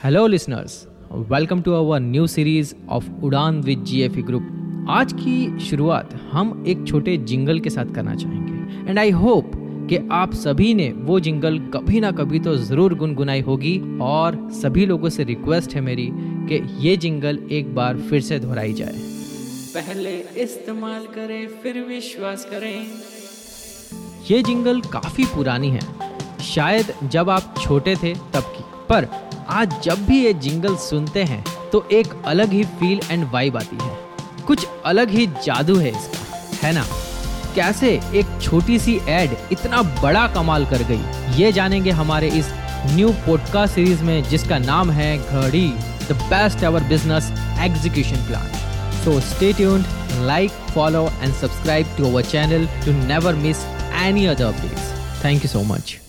Hello listeners welcome to our new series of Udaan with GFE group आज की शुरुआत हम एक छोटे जिंगल के साथ करना चाहेंगे। एंड आई होप कि आप सभी ने वो जिंगल कभी ना कभी तो ज़रूर गुनगुनाई होगी और सभी लोगों से रिक्वेस्ट है मेरी कि ये जिंगल एक बार फिर से दोहराई जाए। पहले इस्तेमाल करें फिर विश्वास करें। ये जिंगल काफ़ी पुरानी है। शायद जब आप छोटे थे तब की। पर आज जब भी ये जिंगल सुनते हैं तो एक अलग ही फील एंड वाइब आती है कुछ अलग ही जादू है इसका, है ना कैसे एक छोटी सी एड इतना बड़ा कमाल कर गई ये जानेंगे हमारे इस न्यू पॉडकास्ट सीरीज़ में, जिसका नाम है घड़ी the best ever business execution plan so stay tuned like follow and subscribe to our channel to never miss any other updates. Thank you so much.